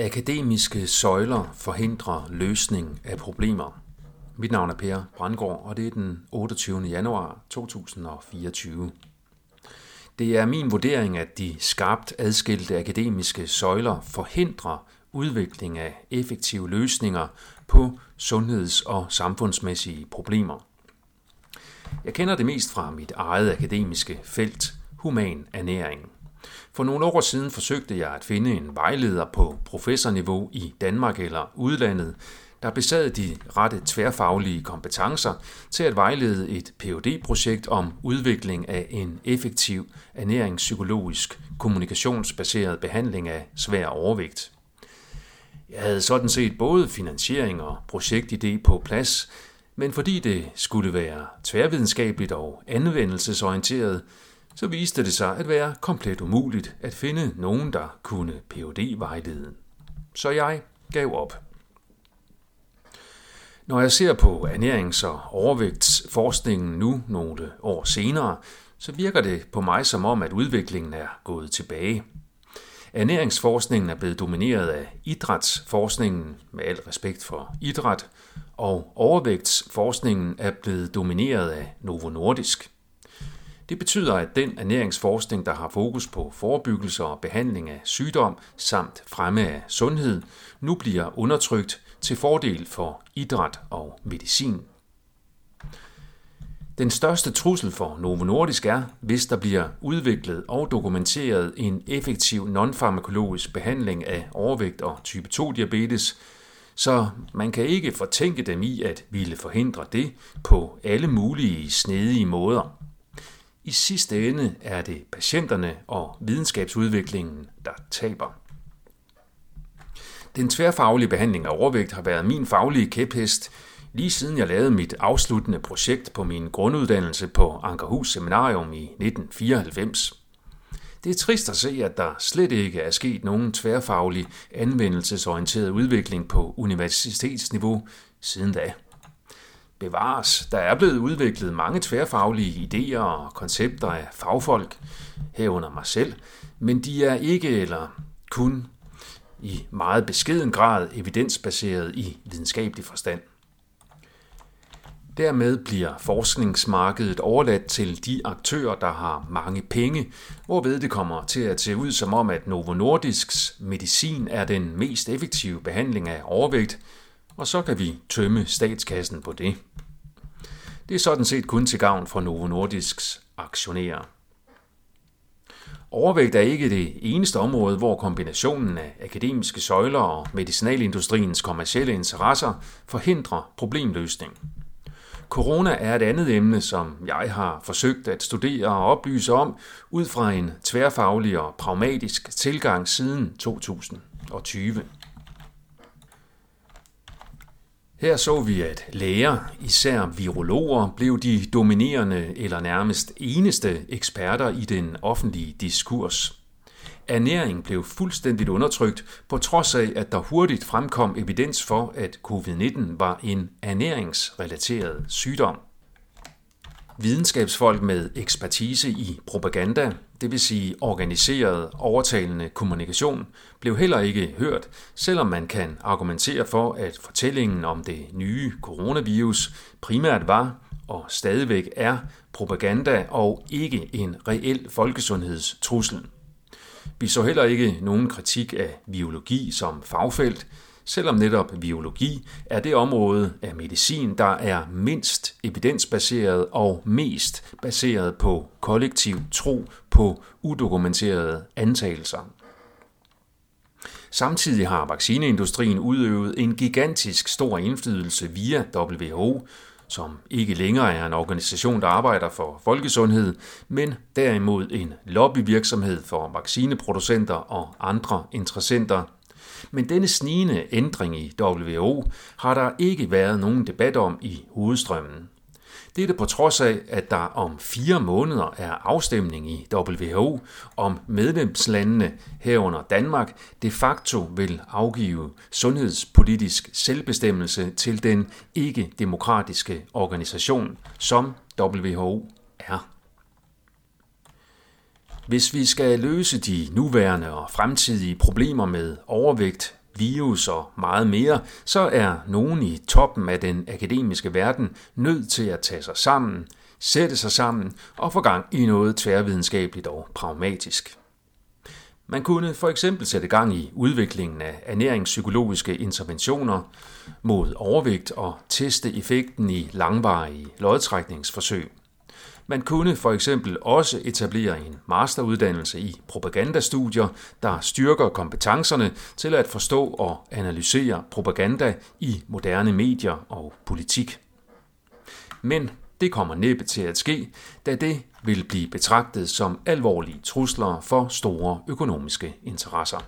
Akademiske søjler forhindrer løsning af problemer. Mit navn er Per Brandgaard, og det er den 28. januar 2024. Det er min vurdering, at de skarpt adskilte akademiske søjler forhindrer udvikling af effektive løsninger på sundheds- og samfundsmæssige problemer. Jeg kender det mest fra mit eget akademiske felt, human ernæring. For nogle år siden forsøgte jeg at finde en vejleder på professorniveau i Danmark eller udlandet, der besad de rette tværfaglige kompetencer til at vejlede et phd projekt om udvikling af en effektiv ernæringspsykologisk kommunikationsbaseret behandling af svær overvægt. Jeg havde sådan set både finansiering og projektidé på plads, men fordi det skulle være tværvidenskabeligt og anvendelsesorienteret, så viste det sig at være komplet umuligt at finde nogen, der kunne phd vejlede Så jeg gav op. Når jeg ser på ernærings- og overvægtsforskningen nu nogle år senere, så virker det på mig som om, at udviklingen er gået tilbage. Ernæringsforskningen er blevet domineret af idrætsforskningen, med al respekt for idræt, og overvægtsforskningen er blevet domineret af Novo Nordisk. Det betyder, at den ernæringsforskning, der har fokus på forebyggelse og behandling af sygdom samt fremme af sundhed, nu bliver undertrykt til fordel for idræt og medicin. Den største trussel for Novo Nordisk er, hvis der bliver udviklet og dokumenteret en effektiv nonfarmakologisk behandling af overvægt og type 2 diabetes, så man kan ikke fortænke dem i at ville forhindre det på alle mulige snedige måder. I sidste ende er det patienterne og videnskabsudviklingen, der taber. Den tværfaglige behandling af overvægt har været min faglige kæphest, lige siden jeg lavede mit afsluttende projekt på min grunduddannelse på Ankerhus Seminarium i 1994. Det er trist at se, at der slet ikke er sket nogen tværfaglig anvendelsesorienteret udvikling på universitetsniveau siden da bevares. Der er blevet udviklet mange tværfaglige idéer og koncepter af fagfolk, herunder mig selv, men de er ikke eller kun i meget beskeden grad evidensbaseret i videnskabelig forstand. Dermed bliver forskningsmarkedet overladt til de aktører, der har mange penge, hvorved det kommer til at se ud som om, at Novo Nordisks medicin er den mest effektive behandling af overvægt, og så kan vi tømme statskassen på det. Det er sådan set kun til gavn for Novo Nordisks aktionærer. Overvægt er ikke det eneste område, hvor kombinationen af akademiske søjler og medicinalindustriens kommercielle interesser forhindrer problemløsning. Corona er et andet emne, som jeg har forsøgt at studere og oplyse om ud fra en tværfaglig og pragmatisk tilgang siden 2020. Her så vi, at læger, især virologer, blev de dominerende eller nærmest eneste eksperter i den offentlige diskurs. Ernæring blev fuldstændigt undertrykt, på trods af, at der hurtigt fremkom evidens for, at covid-19 var en ernæringsrelateret sygdom. Videnskabsfolk med ekspertise i propaganda, det vil sige organiseret overtalende kommunikation, blev heller ikke hørt, selvom man kan argumentere for, at fortællingen om det nye coronavirus primært var og stadigvæk er propaganda og ikke en reel folkesundhedstrussel. Vi så heller ikke nogen kritik af biologi som fagfelt, selvom netop biologi er det område af medicin, der er mindst evidensbaseret og mest baseret på kollektiv tro på udokumenterede antagelser. Samtidig har vaccineindustrien udøvet en gigantisk stor indflydelse via WHO, som ikke længere er en organisation, der arbejder for folkesundhed, men derimod en lobbyvirksomhed for vaccineproducenter og andre interessenter men denne snigende ændring i WHO har der ikke været nogen debat om i hovedstrømmen. Dette på trods af, at der om fire måneder er afstemning i WHO om medlemslandene herunder Danmark de facto vil afgive sundhedspolitisk selvbestemmelse til den ikke-demokratiske organisation, som WHO er. Hvis vi skal løse de nuværende og fremtidige problemer med overvægt, virus og meget mere, så er nogen i toppen af den akademiske verden nødt til at tage sig sammen, sætte sig sammen og få gang i noget tværvidenskabeligt og pragmatisk. Man kunne for eksempel sætte gang i udviklingen af ernæringspsykologiske interventioner mod overvægt og teste effekten i langvarige lodtrækningsforsøg. Man kunne for eksempel også etablere en masteruddannelse i propagandastudier, der styrker kompetencerne til at forstå og analysere propaganda i moderne medier og politik. Men det kommer næppe til at ske, da det vil blive betragtet som alvorlige trusler for store økonomiske interesser.